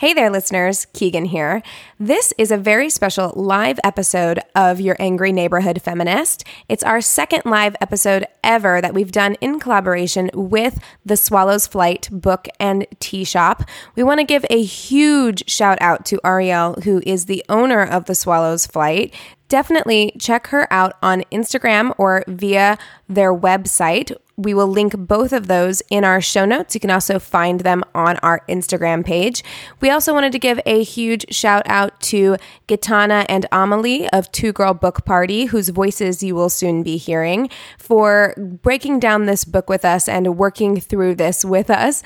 Hey there, listeners. Keegan here. This is a very special live episode of Your Angry Neighborhood Feminist. It's our second live episode ever that we've done in collaboration with the Swallows Flight Book and Tea Shop. We want to give a huge shout out to Ariel, who is the owner of the Swallows Flight definitely check her out on Instagram or via their website. We will link both of those in our show notes. You can also find them on our Instagram page. We also wanted to give a huge shout out to Gitana and Amelie of Two Girl Book Party, whose voices you will soon be hearing, for breaking down this book with us and working through this with us.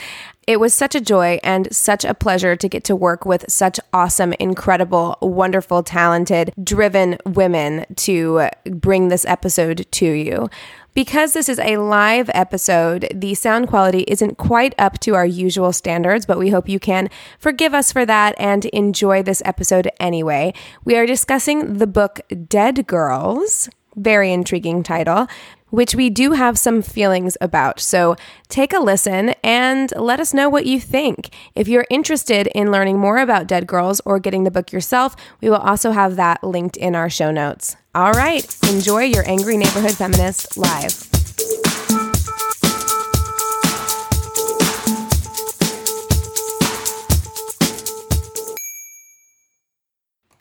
It was such a joy and such a pleasure to get to work with such awesome, incredible, wonderful, talented, driven women to bring this episode to you. Because this is a live episode, the sound quality isn't quite up to our usual standards, but we hope you can forgive us for that and enjoy this episode anyway. We are discussing the book Dead Girls, very intriguing title, which we do have some feelings about. So take a listen and let us know what you think. If you're interested in learning more about Dead Girls or getting the book yourself, we will also have that linked in our show notes. All right, enjoy your Angry Neighborhood Feminist live.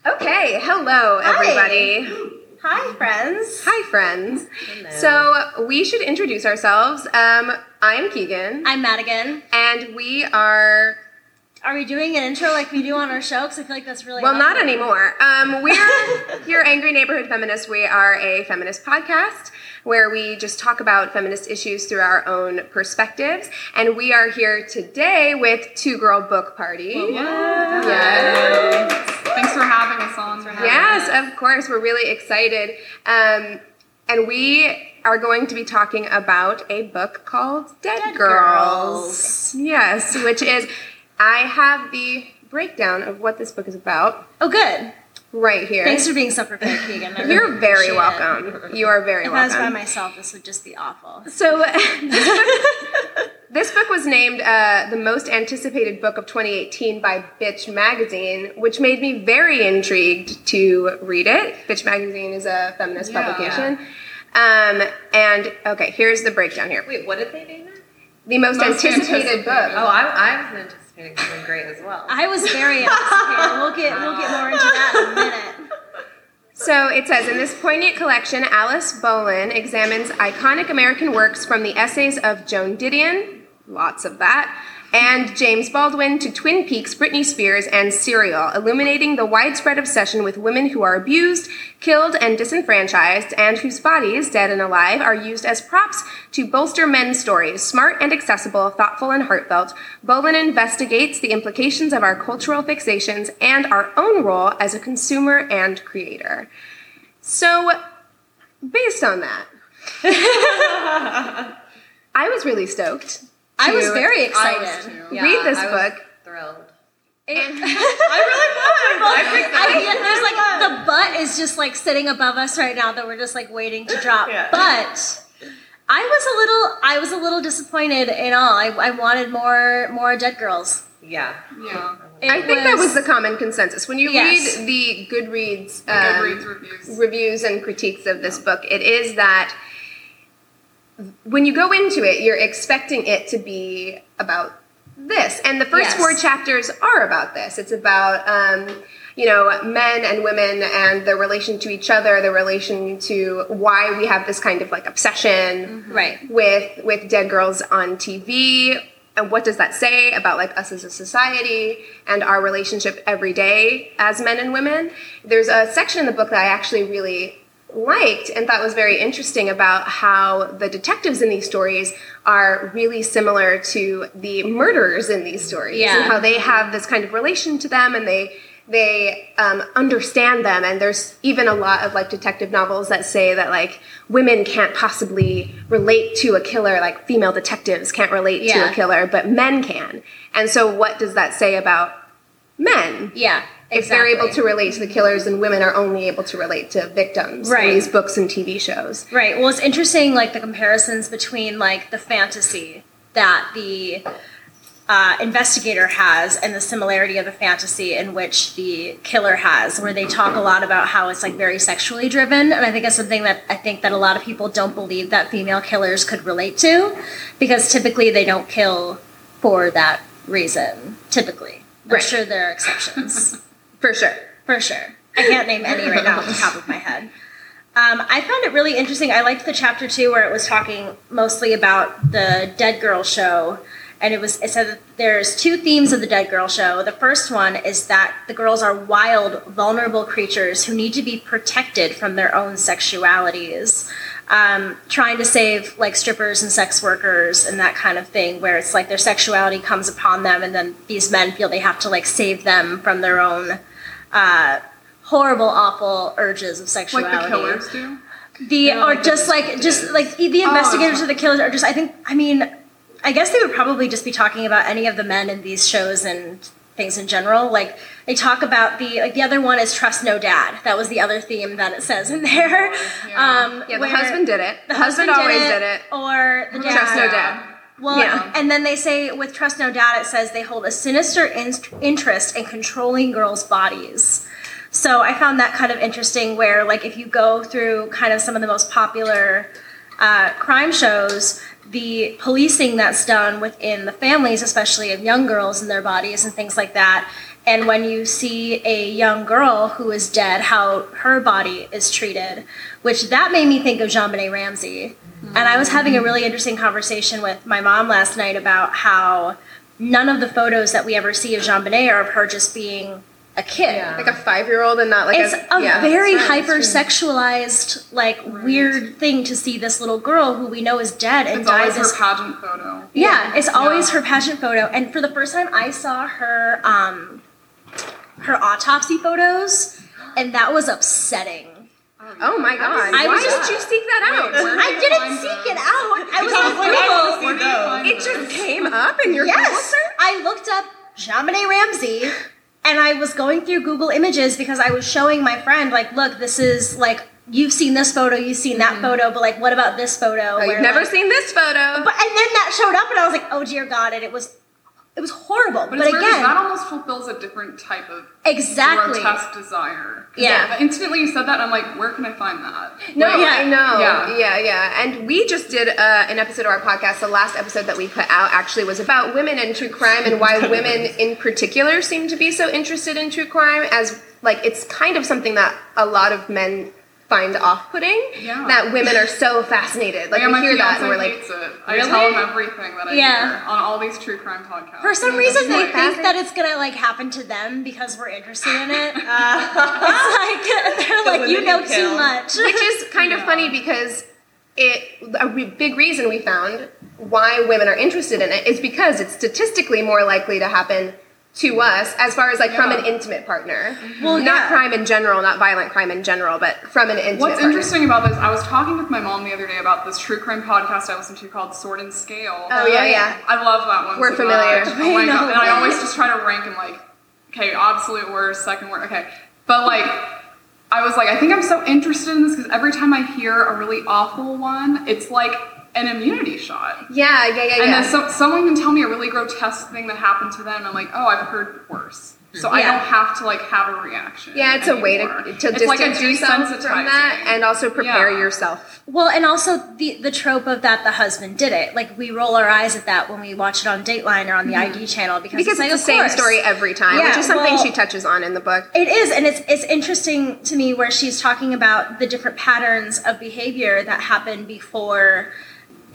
Okay, hello everybody. Hi, friends. Hi, friends. So we should introduce ourselves. Um, I am Keegan, I'm Madigan. and we are Are we doing an intro like we do on our show? Because I feel like that's really well, not anymore. Um, we're here, Angry Neighborhood Feminists. We are a feminist podcast where we just talk about feminist issues through our own perspectives. And we are here today with Two Girl Book Party. Yes. Thanks for having us on. Yes, of course. We're really excited. Um, and we are going to be talking about a book called Dead, Dead Girls. Girls. Yes, which is, I have the breakdown of what this book is about Oh, good. right here. Thanks for being so prepared, Keegan. Really You're very appreciate it. welcome. You are very If I was by myself, this would just be awful. So, this book, this book was named uh, the most anticipated book of 2018 by Bitch Magazine, which made me very intrigued to read it. Bitch Magazine is a feminist Yeah. publication. Um, and okay, here's the breakdown here. Wait, what did they name it? The most, Most anticipated, anticipated. book. Oh, I, I was anticipating something great as well. I was very anticipated. We'll get we'll get more into that in a minute. So it says in this poignant collection, Alice Bolin examines iconic American works from the essays of Joan Didion, lots of that, and James Baldwin to Twin Peaks, Britney Spears, and Serial, illuminating the widespread obsession with women who are abused, killed, and disenfranchised, and whose bodies, dead and alive, are used as props to bolster men's stories. Smart and accessible, thoughtful and heartfelt, Bolin investigates the implications of our cultural fixations and our own role as a consumer and creator. So, based on that, I was really stoked. I was to very I excited. was too. read this book. I was book. Thrilled. And I get there's like the butt is just like sitting above us right now that we're just like waiting to drop. Yeah. But I was a little I was a little disappointed in all. I, I wanted more more dead girls. Yeah. Yeah. It I think that was the common consensus. When you Yes. read the Goodreads, um, Goodreads reviews. reviews and critiques of this book, it is that when you go into it, you're expecting it to be about this. And the first Yes. four chapters are about this. It's about, um, you know, men and women and their relation to each other, their relation to why we have this kind of like obsession right. with with dead girls on TV and what does that say about like us as a society and our relationship every day as men and women there's a section in the book that i actually really liked and thought was very interesting about how the detectives in these stories are really similar to the murderers in these stories Yeah. and how they have this kind of relation to them and they they um, understand them. And there's even a lot of like detective novels that say that like women can't possibly relate to a killer. Like female detectives can't relate to a killer but men can. And so what does that say about men? Yeah. If they're able to relate to the killers and women are only able to relate to victims Right. in these books and tv shows Right. Well, it's interesting, like the comparisons between like the fantasy that the uh, investigator has and the similarity of the fantasy in which the killer has, where they talk a lot about how it's like very sexually driven, and I think it's something that I think that a lot of people don't believe that female killers could relate to, because typically they don't kill for that reason. Typically, I'm Right. sure there are exceptions. for sure For sure. I can't name any right now off the top of my head. Um, I found it really interesting. I liked the chapter two where it was talking mostly about the Dead Girl show. And it was it said that there's two themes of the Dead Girl show. The first one is that the girls are wild, vulnerable creatures who need to be protected from their own sexualities. Um, trying to save like strippers and sex workers and that kind of thing, where it's like their sexuality comes upon them, and then these men feel they have to like save them from their own uh, horrible, awful urges of Like sexuality. the killers do. The or like just the- like just like the investigators or the killers are just. I think. I mean, I guess they would probably just be talking about any of the men in these shows and things in general. Like they talk about the like the other one is trust no dad. That was the other theme that it says in there. Yeah. Um, yeah the husband did it The husband, husband, always did, did it or the dad. trust no dad Well, Yeah. and then they say with Trust No Doubt, it says they hold a sinister in- interest in controlling girls' bodies. So I found that kind of interesting. Where, like, if you go through kind of some of the most popular uh, crime shows, the policing that's done within the families, especially of young girls and their bodies and things like that. And when you see a young girl who is dead, how her body is treated, which that made me think of JonBenét Ramsey. And I was having a really interesting conversation with my mom last night about how none of the photos that we ever see of JonBenét are of her just being a kid. Yeah. like a five-year-old and not like It's a, a yeah. very right, hyper sexualized, like weird thing to see this little girl who we know is dead and It's always dies. her as- pageant photo. yeah, it's always Yeah. her pageant photo. And for the first time, I saw her um, her autopsy photos, and that was upsetting. Oh my god. I why was- did you seek that out. Wait, I didn't seek it out. I was on Google. it just came up in your Google Yes, search? I looked up Benet Ramsey, and I was going through Google Images because I was showing my friend, like, look, this is like you've seen this photo, you've seen that mm-hmm. photo, but like, what about this photo? oh, you've never like- seen this photo. But and then that showed up, and I was like, oh dear God, and it was it was horrible. But, But, it's weird 'cause again, that almost fulfills a different type of exactly. grotesque desire. Yeah. But instantly you said that, I'm like, where can I find that? No, Like, Yeah. I know. Yeah. Yeah. yeah, And we just did uh, an episode of our podcast. The last episode that we put out actually was about women and true crime and why women in particular seem to be so interested in true crime. As like, it's kind of something that a lot of men find off-putting. Yeah. That women are so fascinated. Like yeah, we hear that and we're like, hates it. I tell them everything that I Yeah. hear on all these true crime podcasts. For some reason, they like- think that it's gonna like happen to them because we're interested in it. Uh, it's like they're like, you know can too much. which is kind of Yeah. funny because it a re- big reason we found why women are interested in it is because it's statistically more likely to happen to us as far as like from an intimate partner mm-hmm. Well, not yeah. crime in general not violent crime in general but from an intimate What's partner. interesting about this, I was talking with my mom the other day about this true crime podcast I listen to called Sword and Scale. oh yeah yeah I love that one. We're so familiar. much. Oh my I know. god! And I always just try to rank them like, okay, absolute worst, second worst, okay. But like, I was like, I think I'm so interested in this because every time I hear a really awful one, it's like an immunity shot. yeah yeah yeah And yeah then so, someone can tell me a really grotesque thing that happened to them, and I'm like, oh, I've heard worse. So I don't have to like have a reaction. yeah it's a way to, anymore. to it's distance like a yourself from that and also prepare Yeah. yourself Well, and also the the trope of that the husband did it. Like we roll our eyes at that when we watch it on Dateline or on the mm-hmm. ID channel because, because it's, it's, like, the of same story every time Yeah, which is something well- she touches on in the book It is, and it's it's interesting to me where she's talking about the different patterns of behavior that happen before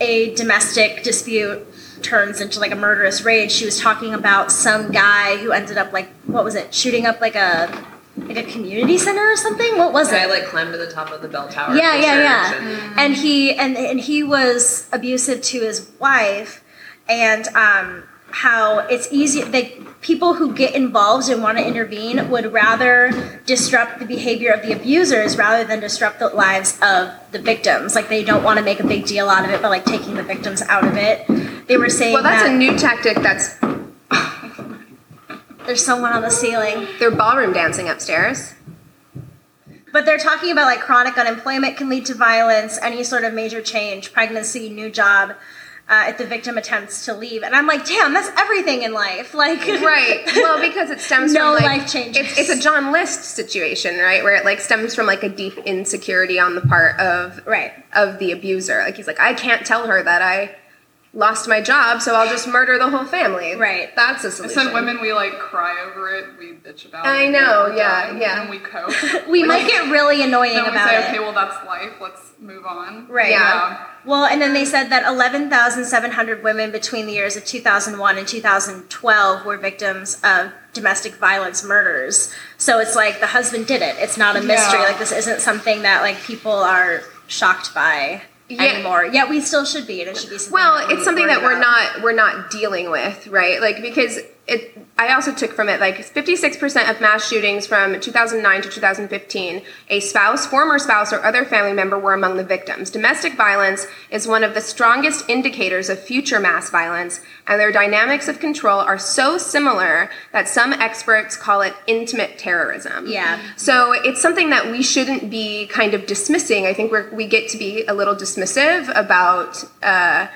a domestic dispute turns into like a murderous rage. She was talking about some guy who ended up like what was it, shooting up like a like a community center or something. What was I it? like climbed to the top of the bell tower. yeah, yeah, yeah. and- And he and and he was abusive to his wife, and um, how it's easy they people who get involved and want to intervene would rather disrupt the behavior of the abusers rather than disrupt the lives of the victims like they don't want to make a big deal out of it but like taking the victims out of it they were saying Well, that's that a new tactic. That's there's someone on the ceiling they're ballroom dancing upstairs. But they're talking about like chronic unemployment can lead to violence, any sort of major change, pregnancy, new job, uh, if the victim attempts to leave. And I'm like, damn, that's everything in life. Like, Right. Well, because it stems No from like life changes. It's, it's a John List situation, right? Where it like stems from like a deep insecurity on the part of Right. of the abuser. Like he's like, I can't tell her that I lost my job, so I'll just murder the whole family. Right. That's a I solution. said women, we like cry over it, we bitch about it. I know, yeah, done, yeah. And we cope. we might get really annoying then we about say, it. okay, well, that's life. Let's move on. Right. Yeah. Well, and then they said that 11,700 women between the years of 2001 and 2012 were victims of domestic violence murders. So it's like the husband did it. It's not a mystery. Yeah. Like this isn't something that like people are shocked by Yeah. anymore. Yet we still should be. And it should be Well, it's something that we're about. not we're not dealing with, right? Like because it I also took from it like 56% of mass shootings from 2009 to 2015, a spouse, former spouse or other family member were among the victims. Domestic violence is one of the strongest indicators of future mass violence, and their dynamics of control are so similar that some experts call it intimate terrorism. Yeah. So it's something that we shouldn't be kind of dismissing. I think we're, we get to be a little dismissive about uh,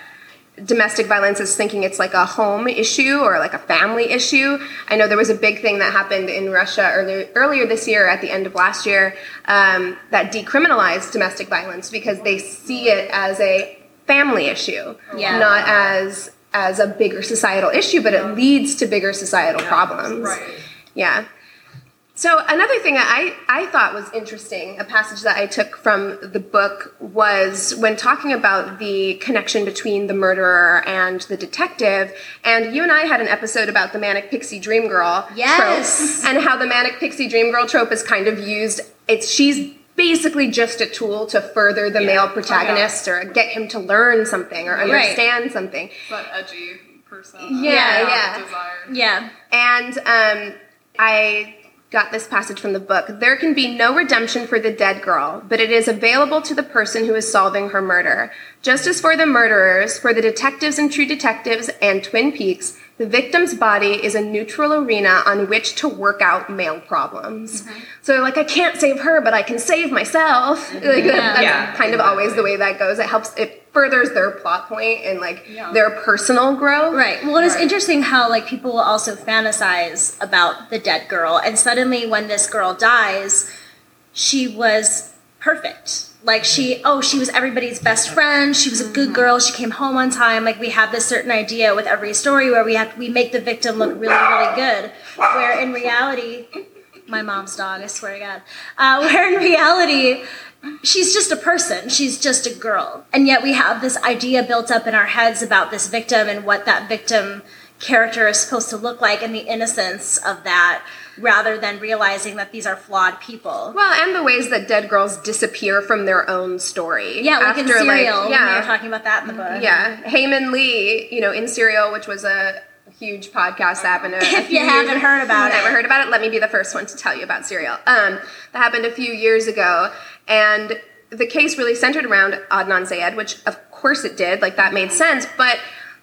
domestic violence as thinking it's like a home issue or like a family issue. I know there was a big thing that happened in Russia earlier, earlier this year at the end of last year um, that decriminalized domestic violence because they see it as a family issue, Yeah. not as as a bigger societal issue, but it leads to bigger societal problems. Right. Yeah. So another thing that I, I thought was interesting, a passage that I took from the book was when talking about the connection between the murderer and the detective. And you and I had an episode about the manic pixie dream girl Yes. trope, and how the manic pixie dream girl trope is kind of used. It's she's basically just a tool to further the male protagonist or get him to learn something or understand something. It's that edgy person. Yeah, that yeah. Yeah. And um, I got this passage from the book. There can be no redemption for the dead girl, but it is available to the person who is solving her murder. Just as for the murderers, for the detectives in True Detectives and Twin Peaks, the victim's body is a neutral arena on which to work out male problems. Mm-hmm. So, like, I can't save her, but I can save myself. Like, that's Yeah, kind of always the way that goes. It helps, it furthers their plot point and, like, Yeah. their personal growth. Right. Well, it's Right. interesting how like people will also fantasize about the dead girl, and suddenly when this girl dies, she was perfect. Like she, oh, she was everybody's best friend. She was a good girl. She came home on time. Like we have this certain idea with every story where we have we make the victim look really, really good. Where in reality, my mom's dog. I swear to God. Uh, where in reality, she's just a person. She's just a girl. And yet we have this idea built up in our heads about this victim and what that victim character is supposed to look like and the innocence of that rather than realizing that these are flawed people. Well, and the ways that dead girls disappear from their own story. Yeah, like in Serial, when they were yeah, talking about that in the book. yeah. Hae Min Lee, you know, in Serial, which was a huge podcast that happened. If you haven't heard about it, never heard about it. Let me be the first one to tell you about Serial. Um, that happened a few years ago, and the case really centered around Adnan Syed, which of course it did. Like that made sense, but.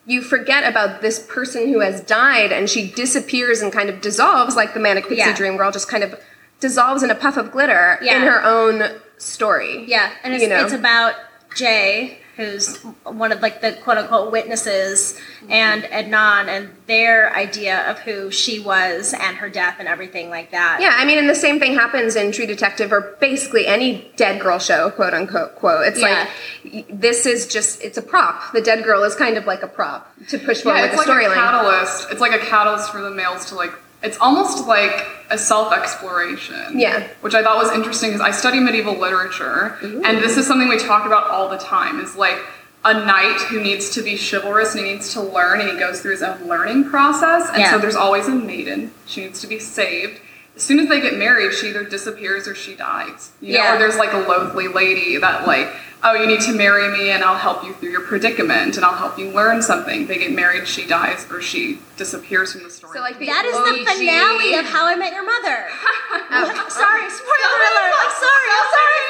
You forget about this person who has died, and she disappears and kind of dissolves, like the manic pixie Yeah. dream girl, just kind of dissolves in a puff of glitter Yeah. in her own story. Yeah, and it's, You know? it's about Jay, who's one of like the quote unquote witnesses, and Adnan and their idea of who she was and her death and everything like that. Yeah, I mean, and the same thing happens in True Detective or basically any dead girl show, quote unquote, quote. It's Yeah. like, this is just, it's a prop. The dead girl is kind of like a prop to push forward Yeah, it's the like storyline. catalyst. It's like a catalyst for the males to like. It's almost like a self-exploration. Yeah. Which I thought was interesting because I study medieval literature, and this is something we talk about all the time. Is like a knight who needs to be chivalrous and he needs to learn, and he goes through his own learning process. And Yeah. so there's always a maiden. She needs to be saved. As soon as they get married, she either disappears or she dies. You know, Yeah. or there's like a loathly lady that like, oh, you need to marry me and I'll help you through your predicament and I'll help you learn something. They get married, she dies, or she disappears from the story. So like the That is the finale of How I Met Your Mother. Oh, sorry, spoiler alert. I'm sorry. I'm sorry.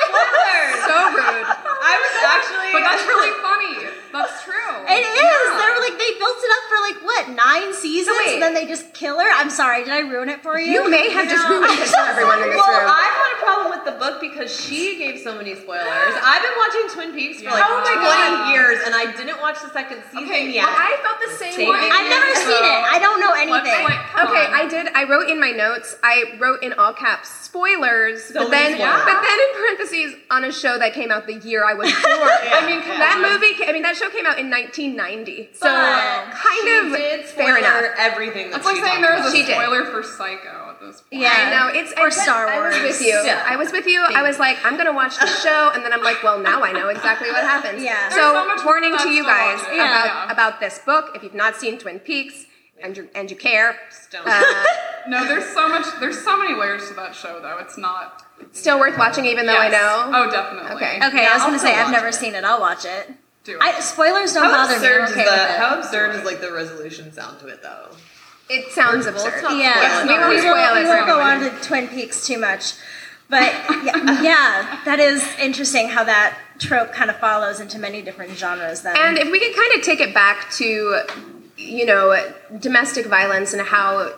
So rude. I was actually. but that's really funny. That's true. It is. They were like they built it up for like what nine seasons, wait. and then they just kill her. I'm sorry. Did I ruin it for you? You may have just No. ruined it for everyone in this Well, room. I had a problem with the book because she gave so many spoilers. I've been watching Twin Peaks for like Oh my 20 God. years and I didn't watch the second season Okay, yet. well, I felt the same Same. way. I've never So, seen it. I don't know anything. Okay, on. I did. I wrote in my notes. I wrote in all caps spoilers, So but then, many spoilers. but then in parentheses on a show that came out the year I was born. I mean, yeah. that movie. I mean, that show came out in 1990, so But kind she of did fair spoiler enough. everything that It's like she saying there was a She did. spoiler for Psycho at this point. Yeah. I know it's Or I, Star I was Wars. with you. Yeah. I was with you. I was like, I'm gonna watch the show, and then I'm like, well, now I know exactly what happens. Yeah. So, so much warning to you guys watch about Yeah. about this book. If you've not seen Twin Peaks and you and you care, Don't. uh, No, there's so much. There's so many layers to that show, though. It's not. still worth watching, even though I know. Oh, definitely. Okay. Okay, Yeah, I was I'll gonna say I've never it. seen it. I'll watch it. Do it. I, spoilers don't How bother me. I'm okay the with it. how absurd is like the resolution sound to it though? It sounds absurd. Yeah, we, it. we Spoil it won't, we won't go on to Twin Peaks too much, but yeah, yeah, that is interesting how that trope kind of follows into many different genres. Then And if we could kind of take it back to, you know, domestic violence and how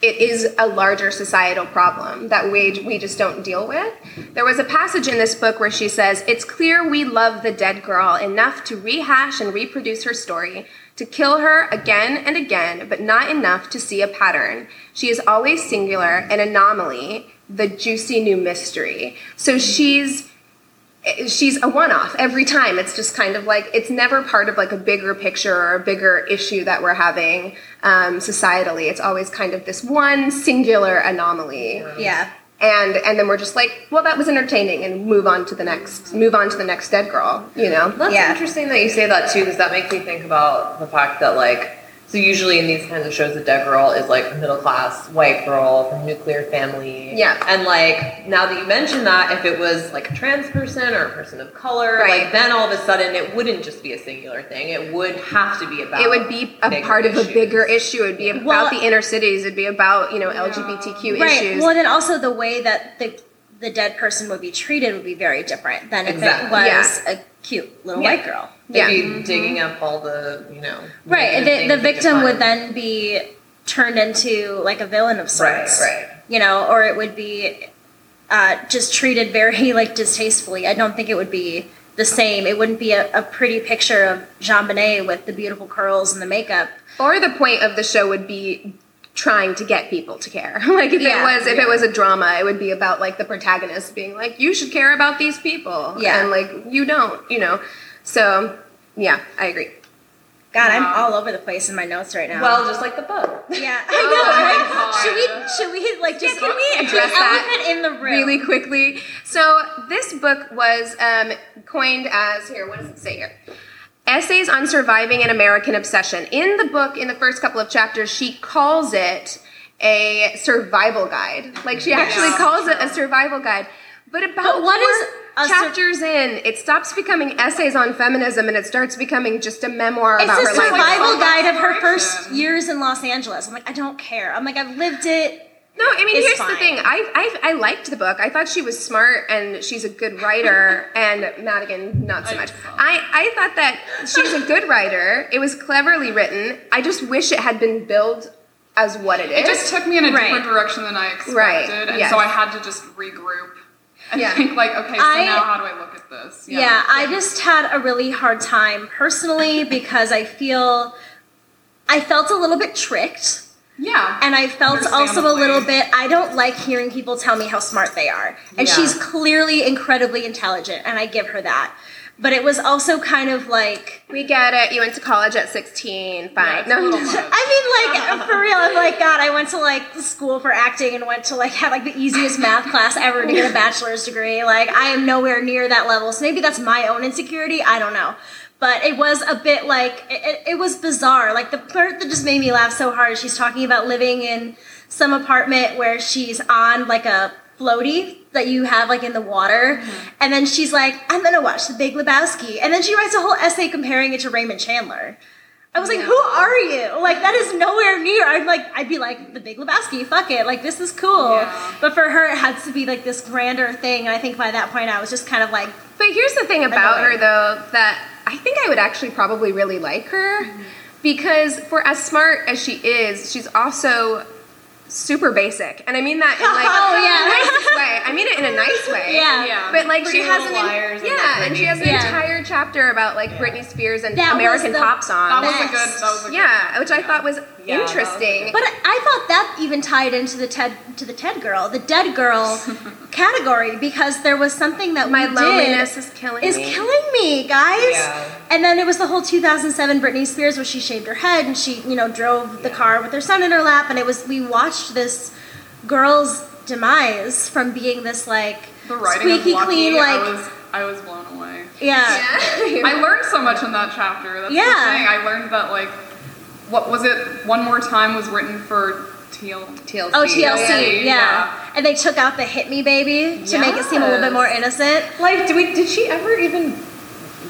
it is a larger societal problem that we, we just don't deal with. There was a passage in this book where she says, It's clear we love the dead girl enough to rehash and reproduce her story, to kill her again and again, but not enough to see a pattern. She is always singular, an anomaly, the juicy new mystery. So she's she's a one-off every time. It's just kind of like it's never part of like a bigger picture or a bigger issue that we're having um, societally. It's always kind of this one singular anomaly. Yeah, and and then we're just like well that was entertaining and move on to the next move on to the next dead girl you know? That's Yeah. interesting that you say that too, because that makes me think about the fact that like so usually in these kinds of shows, the dead girl is like a middle class white girl from nuclear family. Yeah. And like now that you mention that, if it was like a trans person or a person of color, Right. like then all of a sudden it wouldn't just be a singular thing. It would have to be about. it would be a part of a bigger issue it'd be about Well- the inner cities it'd be about you know lgbtq right. issues Well, then also the way that the the dead person would be treated would be very different than if Exactly. it was Yeah. a cute little Yeah. white girl. They'd Yeah. be digging up all the you know Right. The, the victim would then be turned into like a villain of right sorts. right. You know, or it would be uh, just treated very like distastefully. I don't think it would be the same. It wouldn't be a, a pretty picture of JonBenét with the beautiful curls and the makeup. or the point of the show would be trying to get people to care like if Yeah. it was if it was a drama it would be about like the protagonist being like you should care about these people Yeah. and like you don't you know so yeah i agree God, I'm all over the place in my notes right now. Well, just like the book. yeah, I Oh know. my right? Should we? Should we like just can we the address that elephant in the room? really quickly so this book was um, coined as here what does it say here essays on surviving an american obsession in the book in the first couple of chapters she calls it a survival guide like she actually Yeah, calls it a survival guide but about But what four is a sur- chapters in it stops becoming essays on feminism and it starts becoming just a memoir It's about a her survival Like guide of her first years in Los Angeles. I'm like, I don't care. I'm like, I've lived it. No, I mean, here's the thing. I, I I liked the book. I thought she was smart and she's a good writer. and Madigan, not so I much. I I thought that she's a good writer. It was cleverly written. I just wish it had been billed as what it is. It just took me in a Right. different direction than I expected, Right, and yes. so I had to just regroup and Yeah. think like, okay, so I- now how do I look at this? Yeah, I just had a really hard time personally because I feel I felt a little bit tricked. Yeah, And I felt also a little bit, I don't like hearing people tell me how smart they are. And Yeah. she's clearly incredibly intelligent, and I give her that. But it was also kind of like, we get it. You went to college at 16. Fine. Yeah, no, a little much. I mean, like, for real, I'm like, God, I went to like school for acting and went to like have like the easiest math class ever to get a bachelor's degree. Like, I am nowhere near that level. So maybe that's my own insecurity. I don't know. But it was a bit like, it, it, it was bizarre. Like, the part that just made me laugh so hard, she's talking about living in some apartment where she's on like a floaty that you have like in the water, mm-hmm. and then she's like, "I'm gonna watch The Big Lebowski," and then she writes a whole essay comparing it to Raymond Chandler. I was like, "Who are you?" Like that is nowhere near. I'm like, I'd be like, "The Big Lebowski, fuck it, like this is cool." Yeah. But for her, it had to be like this grander thing, and I think by that point, I was just kind of like, But here's the thing about her though that I think I would actually probably really like her Mm-hmm. because for as smart as she is, she's also super basic. And I mean that in like Oh, the yeah. nicest way. I mean it in a nice way. Yeah. Yeah. But like Pretty she has an Little Liars and, yeah, like, and she has an Yeah. entire chapter about like Britney Spears and That American the pop songs. That was a good. That was a good. yeah, which I thought was Yeah, that was interesting. But I I thought that even tied into the Ted to the Ted girl, the dead girl category, because there was something that My we loneliness did is killing is me. killing me, guys. Yeah. And then it was the whole 2007 Britney Spears where she shaved her head and she, you know, drove the car with her son in her lap, and it was we watched this girl's demise from being this like The squeaky Lucky, clean, I like was I was blown away. yeah. I learned so much in that chapter. That's Yeah. the thing. I learned that like, what was it? One more time was written for TL. TLC. Oh, TLC, yeah. yeah. And they took out the "hit me, baby" to make it seem a little bit more innocent. Like, did we? Did she ever even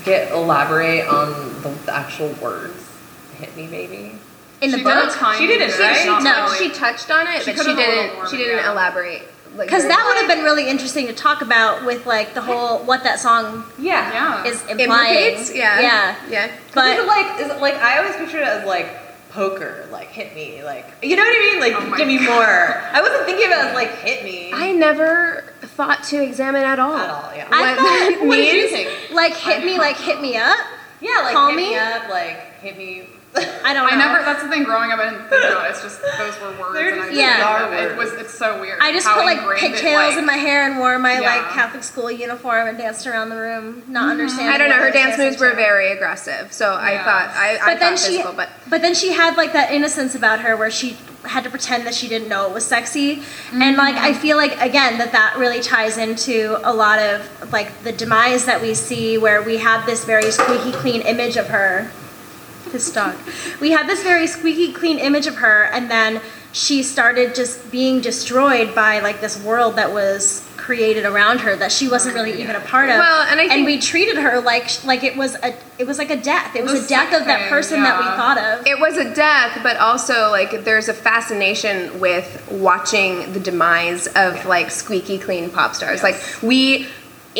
get elaborate on the, the actual words? Hit me, baby. In the She got book, a She didn't, bit, right? not No, really. she touched on it, She but she could've a little didn't. she didn't yeah. elaborate. Because very that would have been really interesting to talk about with like the whole what that song Yeah. Yeah. is implying. implicates. Yeah, yeah. yeah. But is it like, is it like I always pictured it as like poker, like hit me, like you know what I mean, like Oh give me God. more. I wasn't thinking of it as like hit me I never thought to examine at all. at all. Yeah. I What thought- that what did you means. think? like hit me, like hit me up. Yeah, like Call hit me? me up, like hit me. I don't know. I never. That's the thing. Growing up, I didn't think about it. It's just those were words, They're and I just just Yeah. it, it was. It's so weird. I just how put like ingrained it, pigtails like- in my hair and wore my like Catholic school uniform and danced around the room, not understanding. I don't know. Her dance moves were very aggressive, so I thought I, I But then thought she, physical, but but then she had like that innocence about her where she had to pretend that she didn't know it was sexy, and like I Mm-hmm. feel like again that that really ties into a lot of like the demise that we see where we have this very squeaky clean image of her. This dog. We had this very squeaky clean image of her, and then she started just being destroyed by like this world that was created around her that she wasn't really even a part of. Well, and I think- we treated her like like it was a it was like a death. It was The a death sick of that thing, person that we thought of. it was a death. But also, like, there's a fascination with watching the demise of like squeaky clean pop stars. Like, we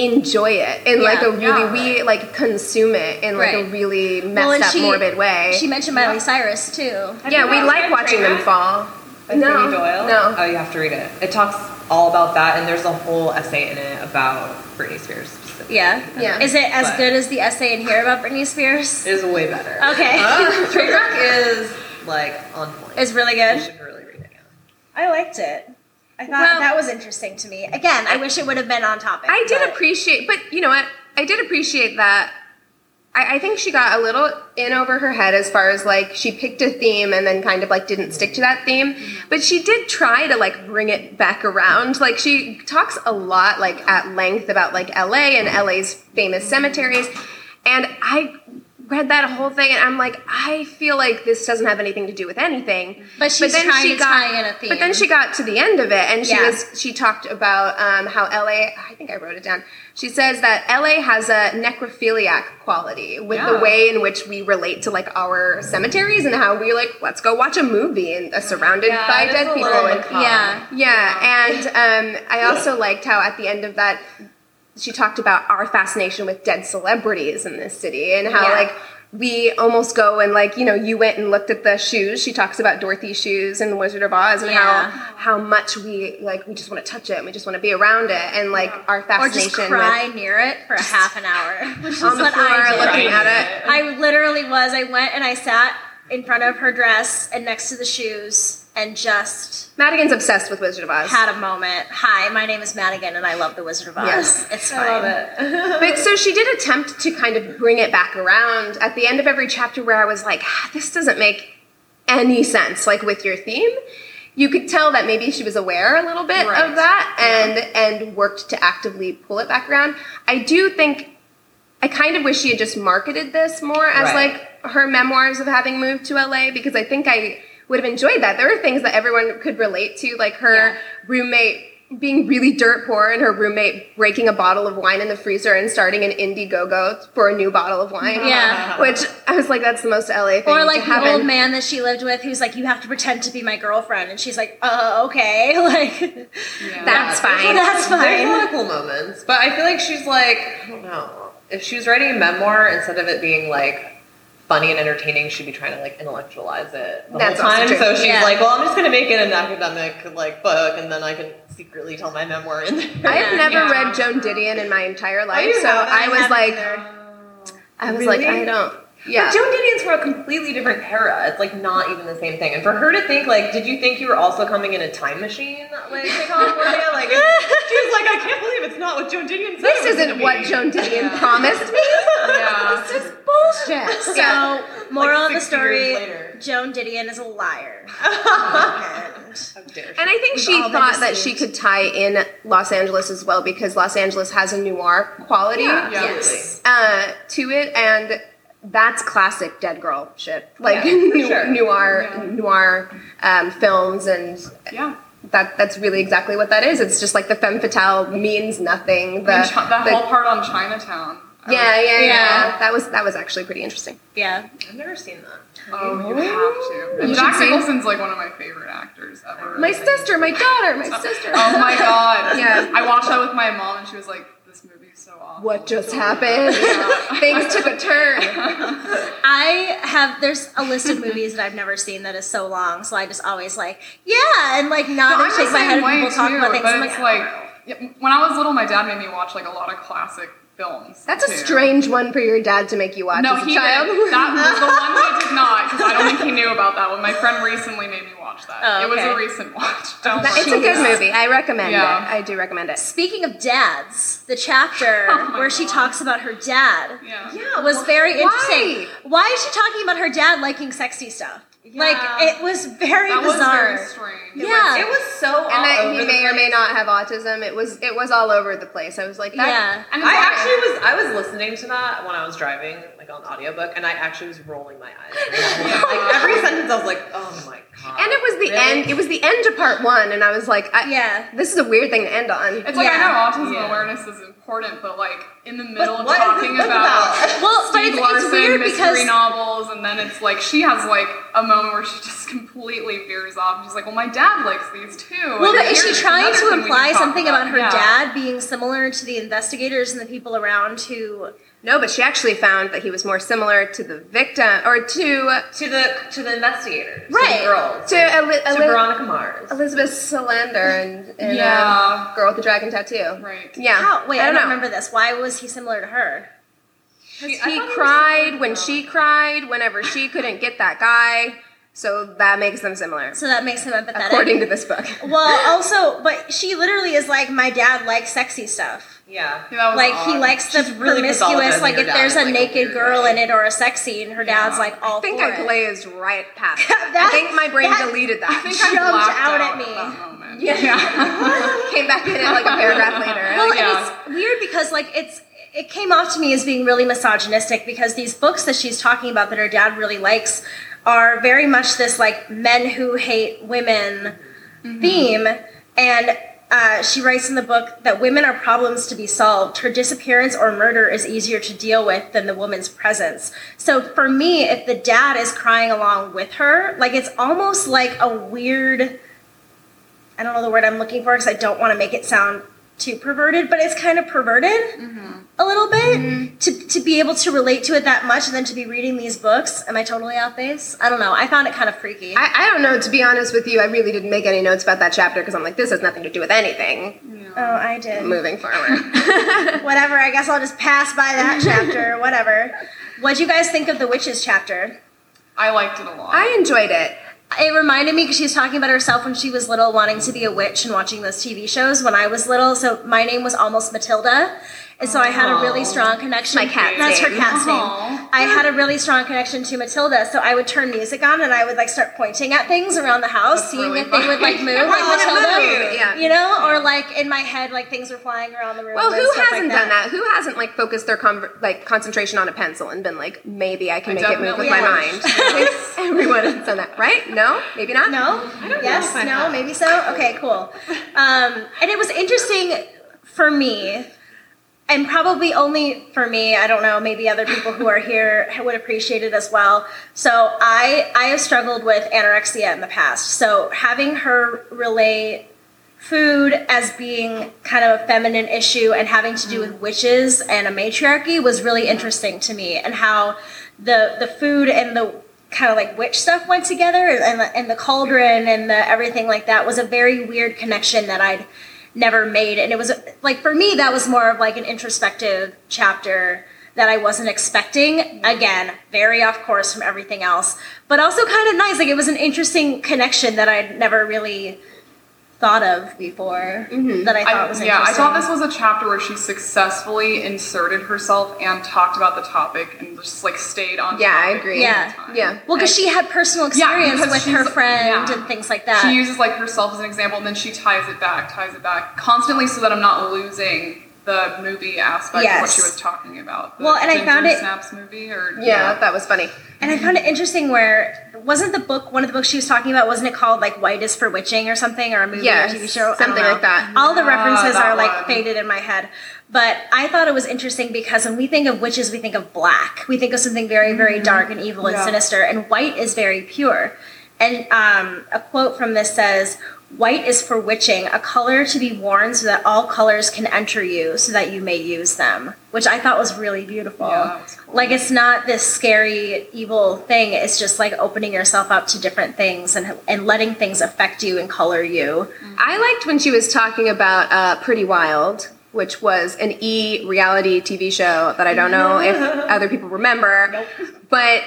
enjoy it in like a really Yeah, we like consume it in like a really Well, messed and up she- morbid way. She mentioned Miley Cyrus too. yeah, we like watching them fall. By No, Sady Doyle? no. Oh, you have to read it. It talks all about that, and there's a whole essay in it about Britney Spears. Yeah. Yeah. Is it as But- good as the essay in here about Britney Spears? It is way better. Okay. Trainwreck is like on point. It's really You good. should really read it. Yeah. I liked it. I thought Well- that was interesting to me. Again, I wish it would have been on topic. I did but- appreciate, but you know what? I did appreciate that. I, I think she got a little in over her head as far as like she picked a theme and then kind of like didn't stick to that theme. But she did try to like bring it back around. Like she talks a lot like at length about like LA and LA's famous cemeteries. And I read that whole thing and I'm like, I feel like this doesn't have anything to do with anything. But she's trying to tie in a theme. But then she got to the end of it and she Yeah. was she talked about um, how LA. I think I wrote it down. She says that LA has a necrophiliac quality with the way in which we relate to like our cemeteries and how we're like, let's go watch a movie and uh, surrounded Yeah, by dead people. And. Yeah. yeah, and um, I also liked how at the end of that she talked about our fascination with dead celebrities in this city and how Yeah. like we almost go and like you know you went and looked at the shoes she talks about dorothy's shoes in the wizard of oz and Yeah. how how much we like we just want to touch it and we just want to be around it and like our fascination. or just cry with near it for a half an hour, which is what I did. looking at it I literally was. I went and I sat in front of her dress and next to the shoes and just madigan's obsessed with wizard of oz had a moment. Hi, my name is Madigan and I love the Wizard of Oz. Yes. It's fine. I love it. but so she did attempt to kind of bring it back around at the end of every chapter where I was like, "Ah, this doesn't make any sense, like with your theme. You could tell that maybe she was aware a little bit Right. of that and and worked to actively pull it back around. I do think I kind of wish she had just marketed this more as Right. like her memoirs of having moved to LA because I think I would have enjoyed that. There were things that everyone could relate to, like her Yeah. roommate being really dirt poor and her roommate breaking a bottle of wine in the freezer and starting an Indiegogo for a new bottle of wine. Yeah. Which I was like, that's the most LA thing Or to like the old man that she lived with who's like, you have to pretend to be my girlfriend. And she's like, uh, okay. Like, Yeah. That's fine. that's There's a fine. lot of cool moments, but I feel like she's like I don't know. If she was writing a memoir instead of it being like funny and entertaining, she'd be trying to like intellectualize it the That's whole time. So she's Yeah. like, well, I'm just gonna make it an academic like book, and then I can secretly tell my memoir in there. I've never Yeah. read Joan Didion in my entire life, you so? I was like. I was Really? like, I don't. Yeah. But Joan Didion's from a completely different era. It's like not even the same thing. And for her to think like, did you think you were also coming in a time machine like to California? Like she was like, I can't believe it's not what Joan Didion said. this was isn't what. Joan Didion promised me. Yeah. This is bullshit. So, yeah. moral Like of the story. Joan Didion is a liar. And- How dare she. And I think she thought that she could tie in Los Angeles as well because Los Angeles has a noir quality Yeah, Yeah. yes. uh, to it, and that's classic dead girl shit. Like Yeah, nu- sure. noir, Yeah. noir um, films, and Yeah. that that's really exactly what that is. It's just like the femme fatale means nothing. The, that the- whole part on Chinatown. Yeah, yeah, yeah, Yeah. That was that was actually pretty interesting. Yeah. I've never seen that. Oh, you have to. You Jack. Nicholson's like one of my favorite actors ever. My sister, my daughter, my sister. Oh my god. Yeah. I watched that with my mom and she was like, this movie's so awful. What just happened? Things took a turn. I have there's a list of movies that I've never seen that is so long, so I just always like, yeah, and like nod No, and shake my head when people talk about things. but I'm it's like, oh. like, when I was little, my dad made me watch like a lot of classic films. That's a strange one for your dad to make you watch No, as a he child. did. That was the one he did not, because I don't think he knew about that one. My friend recently made me watch that. Oh, It was a recent watch. Don't That- it's a good movie. I recommend Yeah. it. I do recommend it. Speaking of dads, the chapter Oh my where she talks about her dad Yeah. Yeah, was very Why? interesting. Why is she talking about her dad liking sexy stuff? Like it was very That was bizarre. very strange. yeah. It was so all And that over he the may or may not have autism. It was it was all over the place. I was like, that, yeah. And I it's like- actually was I was listening to that when I was driving, like on audiobook, and I actually was rolling my eyes. like every sentence I was like, oh my god. And it was the Really? end. It was the end to part one, and I was like, I, Yeah. this is a weird thing to end on. It's like I Yeah. know autism Yeah. awareness is important, but like in the middle of talking this about, about? Well, but Steve it's, Larson it's weird mystery novels, and then it's like she has like a moment where she just completely veers off. She's like, "Well, my dad likes these too." Well, but is she trying to imply can talk something about, her Yeah. dad being similar to the investigators and the people around who? No, but she actually found that he was more similar to the victim or to to the to the investigators, to Right. the girls, to, Eli- to Eli- Veronica Mars. Elizabeth Salander and, and Yeah. um, girl with the dragon tattoo. Right. Yeah. How? Wait, I, don't don't remember this. Why was he similar to her? She- He thought it was cried similar when she cried. Whenever she couldn't get that guy, so that makes them similar, So that makes him empathetic. according to this book. well, also, but she literally is like, my dad likes sexy stuff. Yeah. Yeah, that Like he likes the She's promiscuous. pathologizing Like if there's a like, naked girl way. in it or a sex scene, her dad's like all I think I it. glazed right past. it. I think my brain that- deleted that. I think jumped out out at me. that moment. Yeah. Came back in it like a paragraph later. Well, Yeah. and it's weird because like it's it came off to me as being really misogynistic because these books that she's talking about that her dad really likes are very much this like men who hate women mm-hmm. theme and uh, she writes in the book that women are problems to be solved. Her disappearance or murder is easier to deal with than the woman's presence. So for me, if the dad is crying along with her, like it's almost like a weird I don't know the word I'm looking for because I don't want to make it sound too perverted, but it's kind of perverted mm-hmm. a little bit mm-hmm. to, to be able to relate to it that much and then to be reading these books. Am I totally off base? I don't know. I found it kind of freaky. I, I don't know. To be honest with you, I really didn't make any notes about that chapter because I'm like, this has nothing to do with anything. oh, I did. Moving forward. Whatever. I guess I'll just pass by that chapter. Whatever. What'd you guys think of the witches chapter? I liked it a lot. I enjoyed it. It reminded me because she was talking about herself when she was little, wanting to be a witch and watching those TV shows when I was little. So my name was almost Matilda. And so I had a really strong connection. My cat's That's her cat's Aw. name. I had a really strong connection to Matilda, so I would turn music on and I would like start pointing at things around the house, That's seeing really if they would like move like Oh, Matilda. move, yeah. You know, or like in my head, like things were flying around the room. Well, who hasn't like done that? Who hasn't like focused their conver- like concentration on a pencil and been like, maybe I can make it move with definitely my mind? I think Everyone has done that, right? No, maybe not. No? yes? if no? Maybe so? Okay, cool. Um, and it was interesting for me, and probably only for me, I don't know, maybe other people who are here would appreciate it as well. So I, I have struggled with anorexia in the past. So having her relay food as being kind of a feminine issue and having to do with mm. witches and a matriarchy was really interesting to me and how the the food and the kind of like witch stuff went together and the, and the cauldron and the everything like that was a very weird connection that I'd never made and it was like for me that was more of like an introspective chapter that I wasn't expecting. Mm-hmm. Again very off course from everything else but also kind of nice. Like it was an interesting connection that I'd never really thought of before mm-hmm. that I thought I, was yeah, I thought this was a chapter where she successfully inserted herself and talked about the topic and just like stayed on. Yeah, I agree. Yeah. Yeah. Well, because she had personal experience because with her friend yeah. and things like that. She uses like herself as an example, and then she ties it back, ties it back constantly, so that I'm not losing the movie aspect of what she was talking about. The Well, and I found it- Snaps movie, or Yeah, that was funny. and I found it interesting where wasn't the book one of the books she was talking about wasn't it called like White is for Witching or something or a movie Yes, or TV show something like that. All the references that are like one. faded in my head. But I thought it was interesting because when we think of witches, we think of black. We think of something very, very dark and evil and Yeah. sinister. And white is very pure. And um, a quote from this says, White is for witching, a color to be worn so that all colors can enter you, so that you may use them. Which I thought was really beautiful. Yeah, cool. Like it's not this scary, evil thing. It's just like opening yourself up to different things and and letting things affect you and color you. I liked when she was talking about uh, Pretty Wild, which was an E reality TV show that I don't know if other people remember, but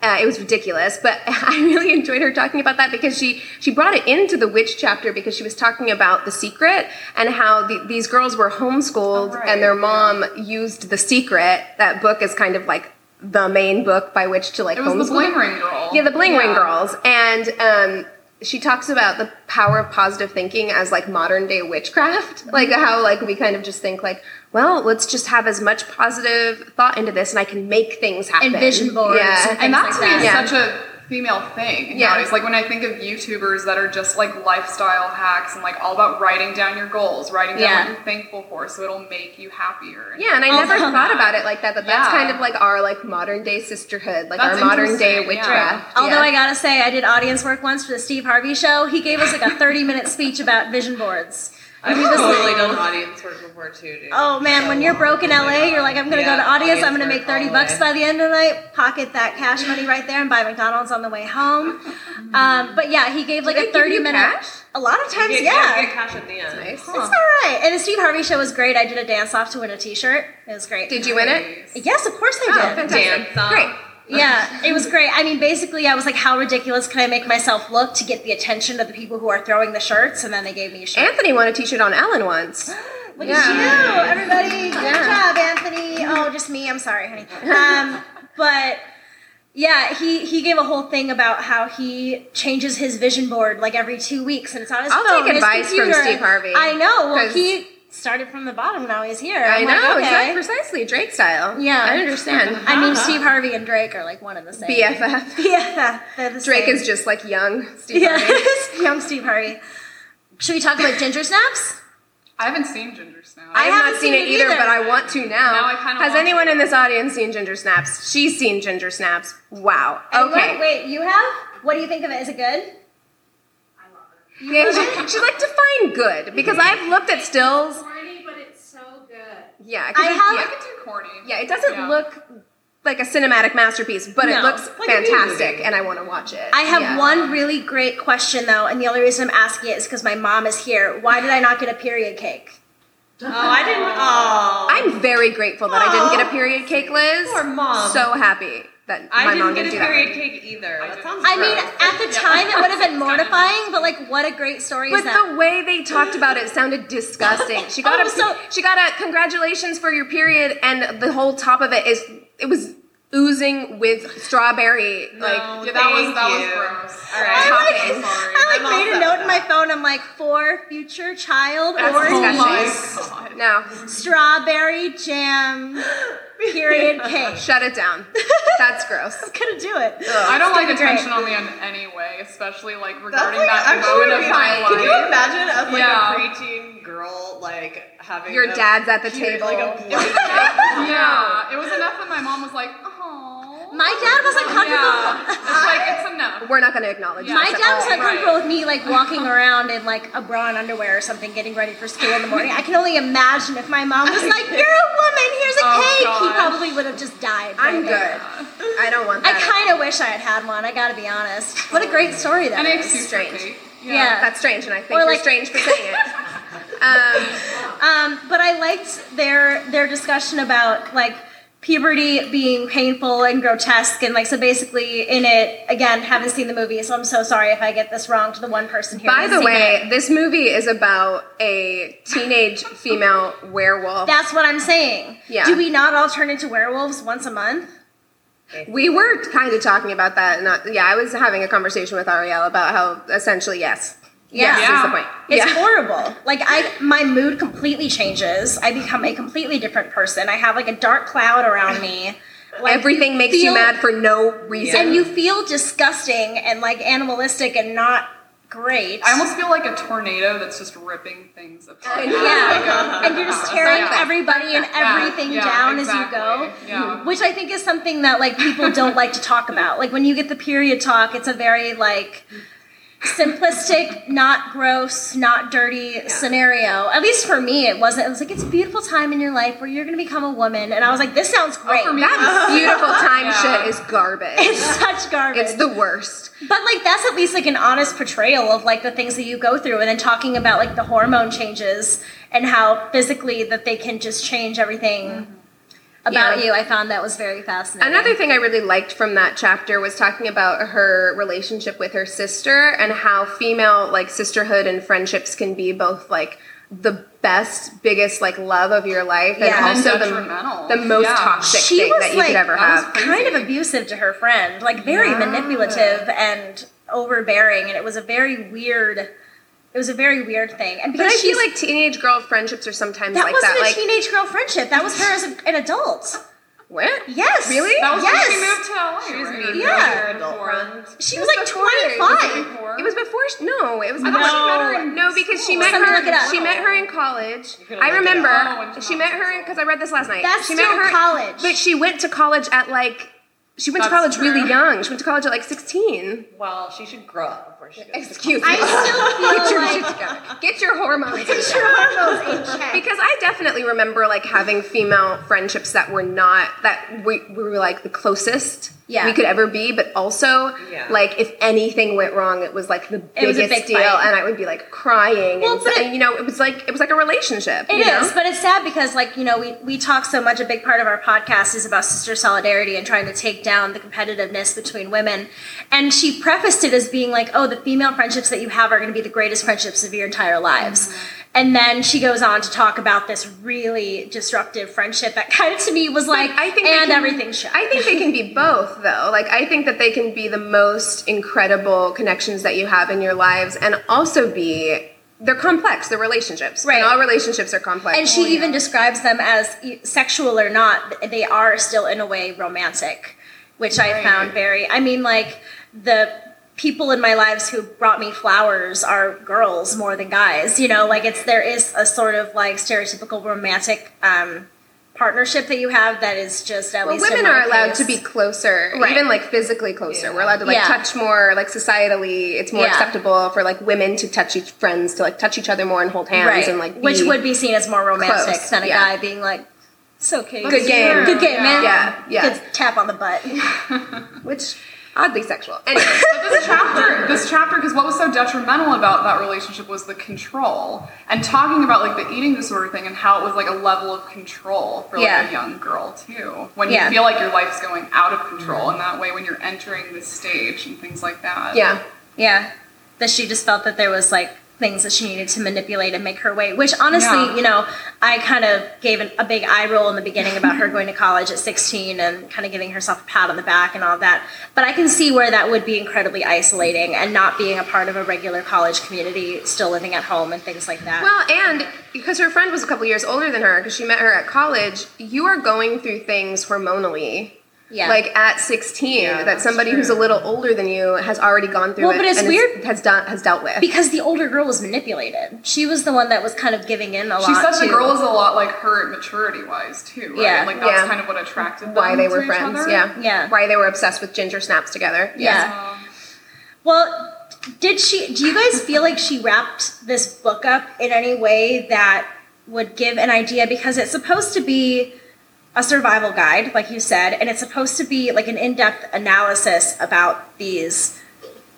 uh, it was ridiculous. But I really enjoyed her talking about that because she she brought it into the witch chapter because she was talking about the secret and how the, these girls were homeschooled Oh, right, and their yeah. mom used the secret. That book is kind of like the main book by which to like It was the. Bling Ring Girl. Yeah, the Bling Ring Girls. And um, she talks about the power of positive thinking as like modern day witchcraft. Like how like we kind of just think like, well, let's just have as much positive thought into this and I can make things happen. And vision boards Yeah. and and that things to like me is that. such a female thing Yeah. nowadays. Like when I think of YouTubers that are just like lifestyle hacks and like all about writing down your goals, writing down Yeah. what you're thankful for, so it'll make you happier. Yeah, and I never um, thought about it like that. That that's kind of like our like modern day sisterhood, like That's our modern day interesting, yeah. witchcraft. Although yeah. I gotta say, I did audience work once for the Steve Harvey show. He gave us like a 30 minute speech about vision boards. I've He was totally like- done audience work before too, dude. Oh man, when you're broke in LA, you're like, I'm gonna go to audience, I'm gonna make 30 bucks by the end of the night, pocket that cash money right there, and buy McDonald's on the way home. Um, but yeah, he gave like they a give 30 you minute. cash? A lot of times, You get, yeah. you get cash at the end. nice. It's all right. And the Steve Harvey show was great. I did a dance off to win a T-shirt. It was great. Did you win it? Yes, of course I Oh, did. fantastic. Dance off. Great. Yeah, it was great. I mean, basically, I was like, how ridiculous can I make myself look to get the attention of the people who are throwing the shirts? And then they gave me a shirt. Anthony won a t-shirt on Ellen once. Look Yeah. at you, everybody. Good Yeah. job, Anthony. Oh, just me. I'm sorry, honey. Um, but yeah, he he gave a whole thing about how he changes his vision board like every two weeks, and it's on his I'll phone. take advice from. Steve Harvey. I know. Well, he started from the bottom. Now he's here. I I'm know, like, okay. exactly, precisely Drake style. Yeah. I understand. I mean, Steve Harvey and Drake are like one and the same. BFF. Yeah, they're the Drake same. is just like young Steve yeah, Harvey. young Steve Harvey. Should we talk about ginger snaps? I haven't seen Ginger Snaps. I have haven't seen seen it it either, either. but I want to now. Now I Has anyone to. in this audience seen Ginger Snaps? She's seen Ginger Snaps. Wow. Anyone? Okay. Wait, you have? What do you think of it? Is it good? Yeah, she, she's like define good because I've looked at stills. corny, but it's so good. Yeah, 'cause I have- yeah, I get too corny. yeah, it doesn't Yeah. look like a cinematic masterpiece, but it looks like fantastic, and I want to watch it. I have Yeah. one really great question though, and the only reason I'm asking it is because my mom is here. Why did I not get a period cake? Oh, I didn't. Oh. I'm very grateful that I didn't get a period cake, Liz. Poor mom. So happy that I my didn't mom get didn't a do period that. cake either. That sounds I mean, at the time it would have been mortifying, but like, what a great story But is that? the way they talked about it sounded disgusting. She got Oh, a so- she got a congratulations for your period, and the whole top of it is it was oozing with strawberry. like Yeah, that was that you. was gross. All right. I like, topping. Sorry. I like I'm made a note set in my phone. I'm like, for future child That's or Oh my disgusting. god. no, strawberry jam period cake. shut it down. That's gross. Couldn't do it. I don't like It's gonna be attention on me in any way, especially like regarding like that actually moment of really my nice. Can you imagine as like Yeah. a preteen girl like having Your a dad's at the period- table. like a bloody Yeah, it was enough that my mom was like, "Oh." My dad was uncomfortable. Yeah, it's like it's enough. We're not going to acknowledge Yeah. My dad was all. uncomfortable right. with me like walking around in like a bra and underwear or something, getting ready for school in the morning. I can only imagine if my mom was like, "You're a woman. Here's a Oh, cake." He probably would have just died. I'm right there. good. I don't want that. I kind of wish I had had one. I got to be honest. What a great story that Any is. excuse strange. for cake. Yeah. That's strange, and I think Or you're like- strange for saying it. Um, Um, but I liked their their discussion about like puberty being painful and grotesque and like so basically in it again haven't seen the movie so I'm so sorry if I get this wrong to the one person here. by the way, it. this movie is about a teenage female werewolf. that's what I'm saying. Yeah. Do we not all turn into werewolves once a month? We were kind of talking about that. Not, yeah, I was having a conversation with Ariel about how essentially yes, yes Yeah. the point. It's yeah. horrible. Like I my mood completely changes. I become a completely different person. I have like a dark cloud around me. Like, Everything you makes you mad for no reason. and you feel disgusting and like animalistic and not great. I almost feel like a tornado that's just ripping things apart. Uh, yeah, and you're just tearing Yeah. everybody and everything yeah, down as you go. Yeah. Which I think is something that like people don't like to talk about. Like when you get the period talk, it's a very like simplistic, not gross, not dirty scenario. At least for me, it wasn't. It was like it's a beautiful time in your life where you're going to become a woman, and I was like, this sounds oh, great. for me, that beautiful time Yeah. shit is garbage. it's such garbage. It's the worst. But like that's at least like an honest portrayal of like the things that you go through and then talking about like the hormone changes and how physically that they can just change everything mm-hmm. About Yeah. you. I found that was very fascinating. Another thing I really liked from that chapter was talking about her relationship with her sister and how female like sisterhood and friendships can be both like the best, biggest like love of your life and Yeah. also And the, the most Yeah. toxic she thing was that you like could ever that was have. kind of abusive to her friend, like very Yeah. manipulative and overbearing, and it was a very weird. It was a very weird thing, and But because I feel like teenage girl friendships are sometimes that like wasn't that. a Like teenage girl friendship. That was her as a, an adult. what? Yes, Really? That was yes. when she moved to LA. She was right? meeting Yeah. her adult friend. She was, was like before it. twenty five. Before? It was before. She, no, it was I before thought she she met met her. her in no, because she met Somebody her. look it up. She met her in college. I remember. Oh, she she met met her her. because I read this last night. That's she still met her college. but she went to college at like. She went to That's college really young. She went to college at like sixteen. Well, she should grow up before she goes. Excuse me. I still feel Get your like. Get your hormones. in Get check. your hormones in check. Because I definitely remember like having female friendships that were not that we, we were like the closest Yeah. we could ever be, but also Yeah. like if anything went wrong, it was like the biggest big deal, fight. and I would be like crying, Well, and, but and, you know, it was like it was like a relationship. It you is, know? but it's sad because, like, you know, we, we talk so much. A big part of our podcast is about sister solidarity and trying to take down the competitiveness between women. And she prefaced it as being like, oh, the female friendships that you have are going to be the greatest friendships of your entire lives. Mm-hmm. And then she goes on to talk about this really disruptive friendship that kind of to me was like, I think and can- everything should. I think they can be both, though. Like, I think that they can be the most incredible connections that you have in your lives, and also be they're complex. They're relationships, Right. And all relationships are complex. and she oh, even describes them as sexual or not they are still in a way romantic which i found very i mean like the people in my lives who brought me flowers are girls more than guys you know like it's there is a sort of like stereotypical romantic um partnership that you have that is just at Well, least women are allowed case- to be closer, Right. even like physically closer. We're allowed to like Yeah. touch more, like societally, it's more Yeah. acceptable for like women to touch each friends to like touch each other more and hold hands right and like be, which would be seen as more romantic close, than a yeah. guy being like it's okay Good game. good game man Yeah, yeah. good tap on the butt which oddly sexual. Anyway, But this chapter, this chapter, because what was so detrimental about that relationship was the control, and talking about like the eating disorder thing and how it was like a level of control for like Yeah. a young girl too. When Yeah. you feel like your life's going out of control, and that way when you're entering this stage and things like that. yeah. Yeah. That she just felt that there was like things that she needed to manipulate and make her way. Which honestly, Yeah. you know, I kind of gave an, a big eye roll in the beginning about her going to college at 16 and kind of giving herself a pat on the back and all that. But I can see where that would be incredibly isolating and not being a part of a regular college community, still living at home and things like that. Well, and because her friend was a couple years older than her, because she met her at college, you are going through things hormonally. Yeah. Like at 16, Yeah, that that's somebody who's a little older than you has already gone through Well, it. but it's and weird- has done has dealt with. because the older girl was manipulated. She was the one that was kind of giving in a lot. She lot. said the girl is a lot like her maturity wise too, right? Yeah. Like that's Yeah. kind of what attracted them why they were each friends, yeah, Yeah. Why they were obsessed with ginger snaps together, Yeah. Um, Well, did she? Do you guys feel like she wrapped this book up in any way that would give an idea? Because it's supposed to be a survival guide, like you said, and it's supposed to be like an in-depth analysis about these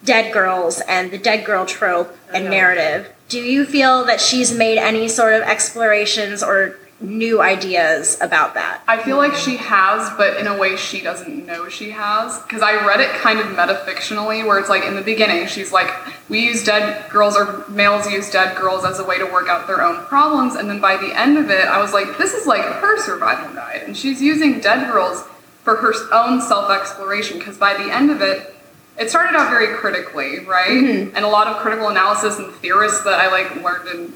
dead girls and the dead girl trope and narrative. Do you feel that she's made any sort of explorations or new ideas about that? I feel like she has, but in a way she doesn't know she has. Because I read it kind of metafictionally, where it's like in the beginning, she's like, we use dead girls or males use dead girls as a way to work out their own problems. And then by the end of it, I was like, this is like her survival guide. And she's using dead girls for her own self exploration. Because by the end of it, it started out very critically, right? Mm-hmm. And a lot of critical analysis and theorists that I like learned in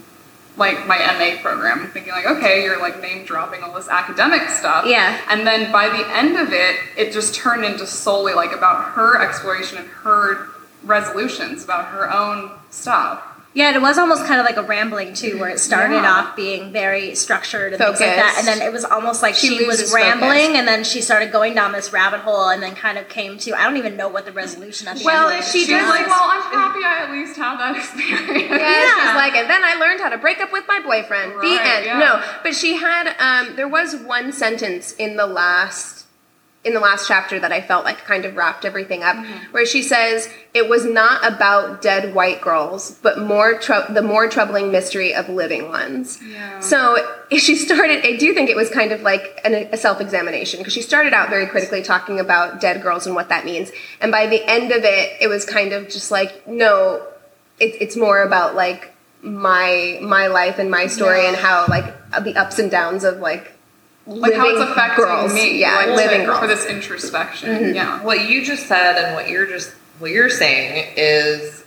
like my MA program, thinking like, okay, you're like name dropping all this academic stuff. Yeah. And then by the end of it, it just turned into solely like about her exploration and her resolutions about her own stuff. Yeah, it was almost kind of like a rambling too, where it started Yeah. off being very structured and things like that, and then it was almost like She she, was rambling, focus. and then she started going down this rabbit hole, and then kind of came to I don't even know what the resolution at the Well, end of it she is. She's does- like, well, I'm happy I at least had that experience. Yeah, Yeah. she's like, and then I learned how to break up with my boyfriend. the Right, end. yeah. No, but she had. Um, there was one sentence in the last in the last chapter that I felt like kind of wrapped everything up, Mm-hmm. where she says it was not about dead white girls, but more trou- the more troubling mystery of living ones. Yeah. So she started. I do think it was kind of like an, a self examination because she started out very critically talking about dead girls and what that means, and by the end of it, it was kind of just like no, it, it's more about like my my life and my story and how like the ups and downs of like like how it's affecting girls. me. Yeah, like, living to- girls. for this introspection. Yeah. What you just said and what you're just what you're saying is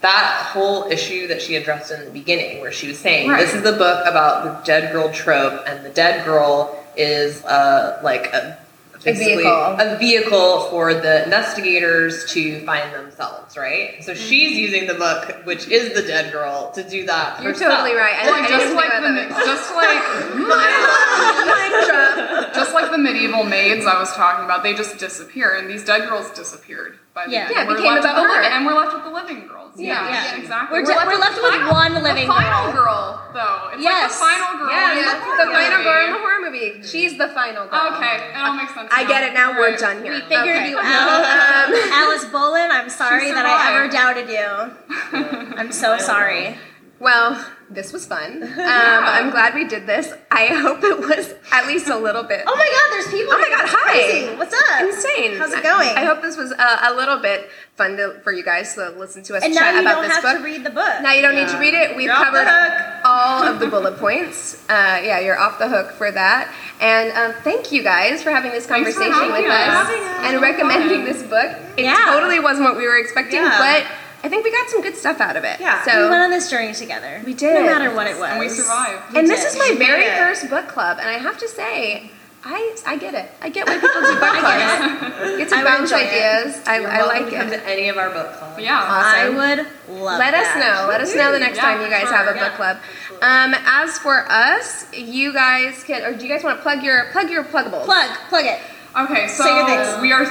that whole issue that she addressed in the beginning, where she was saying Right. this is a book about the dead girl trope, and the dead girl is uh, like a basically vehicle. a vehicle for the investigators to find themselves, right? So mm-hmm. she's using the book, which is the dead girl, to do that. You're herself. totally right. I, Well, I just think like about the just like Mic drop. just like the medieval maids I was talking about, they just disappear, and these dead girls disappeared. By the Yeah. end. Yeah, it became left about her. and we're left with the living girls. Yeah, Yeah. exactly. We're ju- we're left with final- one living the final girl. girl, though. It's Yes. like the final girl. Yeah, in Yeah, the, the final girl in the movie. horror movie. She's the final girl. Okay, it all makes sense. I now. get it now. We're Right. done here. we figured Okay. you out, Um, Alice Bolin. I'm sorry that I ever doubted you. I'm so sorry. Well, this was fun. Um, I'm glad we did this. I hope it was at least a little bit. Oh my God, there's people. Oh my. God, hi. crazy. What's up? Insane. How's it going? I, I hope this was uh, a little bit fun to, for you guys to listen to us and now chat you about don't this have book. to read the book. Now you don't need to read it. We've covered all of the bullet points. Uh, yeah, you're off the hook for that. And um, thank you guys for having this conversation with having us, us. Us. and recommending this book. It Yeah. totally wasn't what we were expecting, Yeah. but I think we got some good stuff out of it. Yeah. So we went on this journey together. We did. No matter what it was. And we survived. and We this is my very first book club, and I have to say, I I get it. I get why people do book I clubs. get it. Get to bounce it. ideas. I, You're I like it. to any of our book clubs. Yeah. I would love Let us know. Let us know the next Yeah, time you guys for have a sure. book club. Um, as for us, you guys can, or do you guys want to plug your plug your pluggables? Plug, plug it. Okay, so Say we are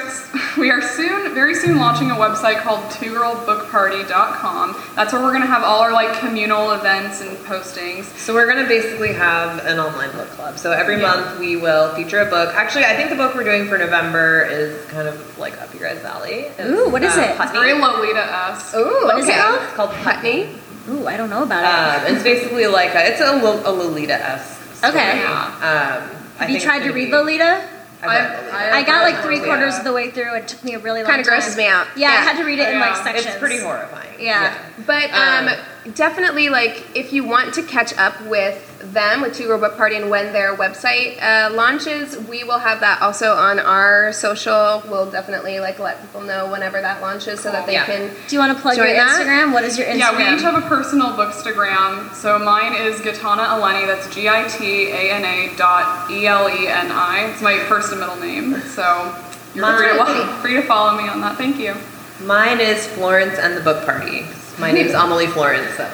we are soon, very soon, launching a website called twogirlbookparty.com. That's where we're gonna have all our like communal events and postings. So we're gonna basically have an online book club. So every Yeah. month we will feature a book. Actually, I think the book we're doing for November is kind of like up your guys' alley. It's, Ooh, what is it? Putney. Very Lolita esque. Ooh, What is it okay. called? It's called Putney. Ooh, I don't know about it. Um, it's basically like a, it's a, Lo- a Lolita esque. Okay. Um, Have you tried to read Lolita? I, I got like three yeah. quarters of the way through. It took me a really long time. Kind of grosses me out. Yeah, I had to read it in like Yeah. sections. It's pretty horrifying. Yeah. But um, definitely, like, if you want to catch up with them, with Two Girl Book Party, and when their website uh, launches, we will have that also on our social. We'll definitely like let people know whenever that launches, so that they Yeah. can. Do you want to plug Join your that? Instagram? What is your Instagram? Yeah, we each have a personal bookstagram. So mine is Gitana Eleni. That's G I T A N A dot E L E N I. It's my first and middle name. So you're free to, free to follow me on that. Thank you. Mine is Florence and the Book Party. My name's Amelie Florence. So.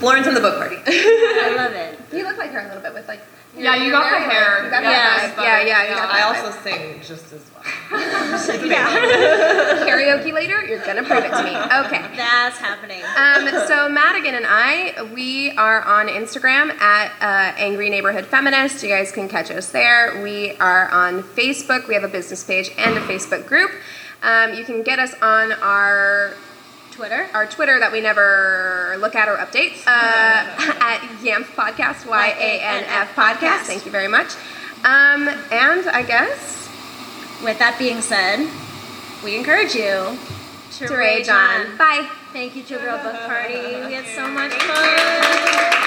Florence and the Book Party. I love it. You look like her a little bit with like. Yeah, you got the hair. You got Yeah, that it's vibe. Yeah, yeah, Yeah. I that also sing just as well. vibe. karaoke later. You're gonna prove it to me. Okay. That's happening. Um, so Madigan and I, we are on Instagram at uh, Angry Neighborhood Feminist. You guys can catch us there. We are on Facebook. We have a business page and a Facebook group. Um, you can get us on our Twitter. our Twitter that we never look at or update uh, at YANF Podcast, Y A N F Podcast. Thank you very much. Um, and I guess With that being said, we encourage you to, to rage on. Bye. Thank you, Two Girl Book Party. We had so much fun.